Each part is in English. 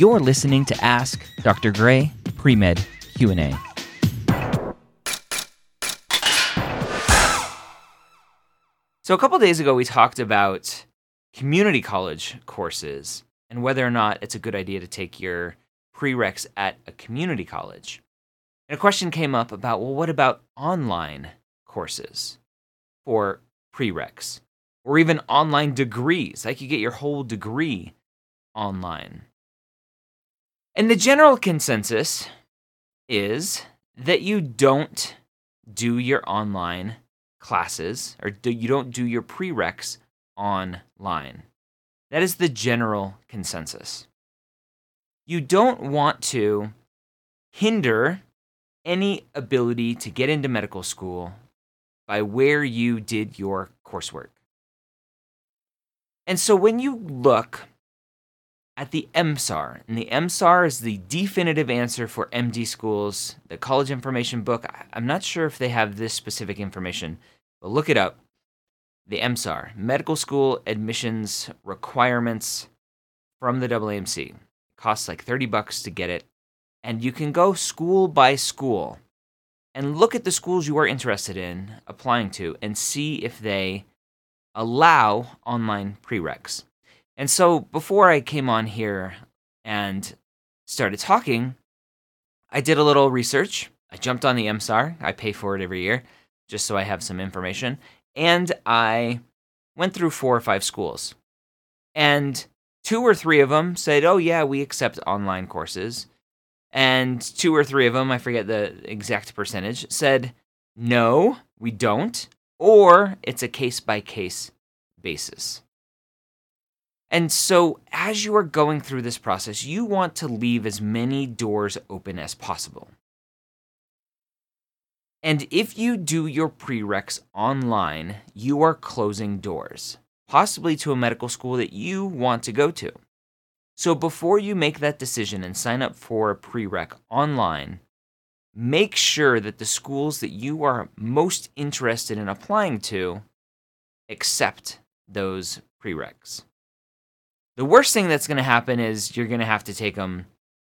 You're listening to Ask Dr. Gray Pre-Med Q&A. So a couple days ago we talked about community college courses and whether or not it's a good idea to take your prereqs at a community college. And a question came up about, well, what about online courses for prereqs or even online degrees? Like you get your whole degree online. And the general consensus is that you don't do your online classes or do, you don't do your prereqs online. That is the general consensus. You don't want to hinder any ability to get into medical school by where you did your coursework. And so when you look at the MSAR, and the MSAR is the definitive answer for MD schools, the college information book. I'm not sure if they have this specific information, but look it up. The MSAR, Medical School Admissions Requirements from the AAMC. It costs like 30 bucks to get it. And you can go school by school and look at the schools you are interested in applying to and see if they allow online prereqs. And so before I came on here and started talking, I did a little research. I jumped on the MSAR. I pay for it every year just so I have some information. And I went through four or five schools. And two or three of them said, oh, yeah, we accept online courses. And two or three of them, I forget the exact percentage, said, no, we don't. Or it's a case by case basis. And so, as you are going through this process, you want to leave as many doors open as possible. And if you do your prereqs online, you are closing doors, possibly to a medical school that you want to go to. So, before you make that decision and sign up for a prereq online, make sure that the schools that you are most interested in applying to accept those prereqs. The worst thing that's going to happen is you're going to have to take them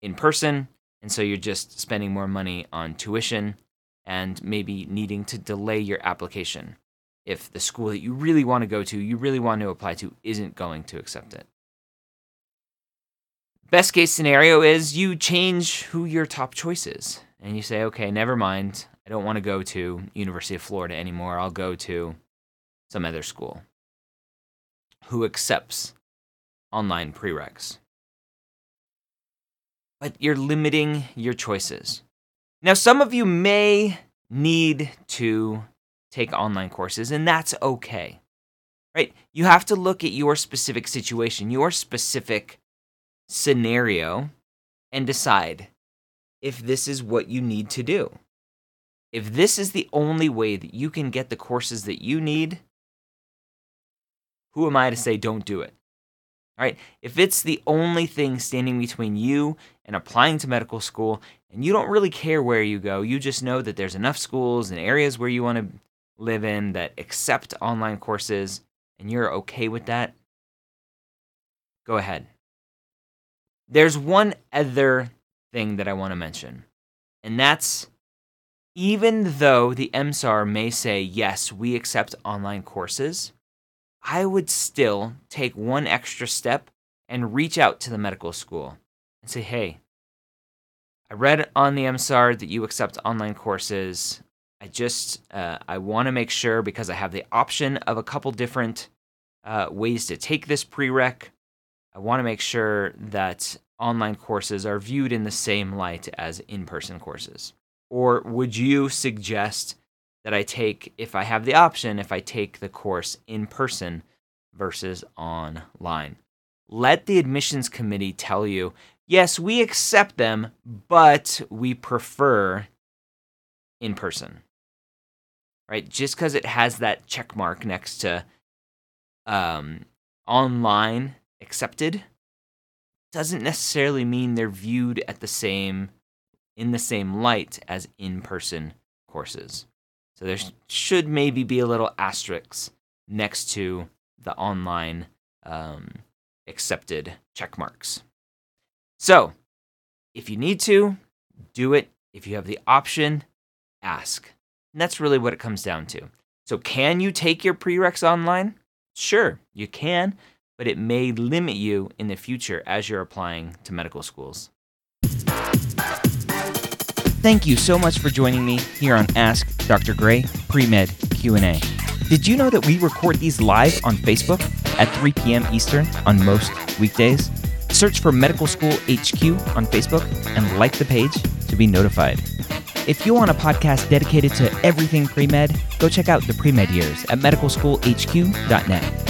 in person. And so you're just spending more money on tuition and maybe needing to delay your application if the school that you really want to go to, you really want to apply to, isn't going to accept it. Best case scenario is you change who your top choice is and you say, okay, never mind. I don't want to go to University of Florida anymore. I'll go to some other school who accepts online prereqs. But you're limiting your choices. Now, some of you may need to take online courses, and that's okay. Right? You have to look at your specific situation, your specific scenario, and decide if this is what you need to do. If this is the only way that you can get the courses that you need, who am I to say don't do it? Right, if it's the only thing standing between you and applying to medical school, and you don't really care where you go, you just know that there's enough schools and areas where you want to live in that accept online courses, and you're okay with that, go ahead. There's one other thing that I want to mention, and that's even though the MSAR may say, yes, we accept online courses, I would still take one extra step and reach out to the medical school and say, hey, I read on the MSAR that you accept online courses. I just uh, I want to make sure because I have the option of a couple different uh, ways to take this prereq. I want to make sure that online courses are viewed in the same light as in-person courses. Or would you suggest that I take, if I have the option, if I take the course in person versus online. Let the admissions committee tell you, yes, we accept them, but we prefer in person. Right? Just because it has that check mark next to um, online accepted doesn't necessarily mean they're viewed at the same in the same light as in-person courses. So there should maybe be a little asterisk next to the online um, accepted check marks. So, if you need to, do it. If you have the option, ask. And that's really what it comes down to. So, can you take your prereqs online? Sure, you can, but it may limit you in the future as you're applying to medical schools. Thank you so much for joining me here on Ask Dr. Gray Pre-Med Q&A. Did you know that we record these live on Facebook at 3 p.m. Eastern on most weekdays? Search for Medical School HQ on Facebook and like the page to be notified. If you want a podcast dedicated to everything pre med, go check out the pre med years at medicalschoolhq.net.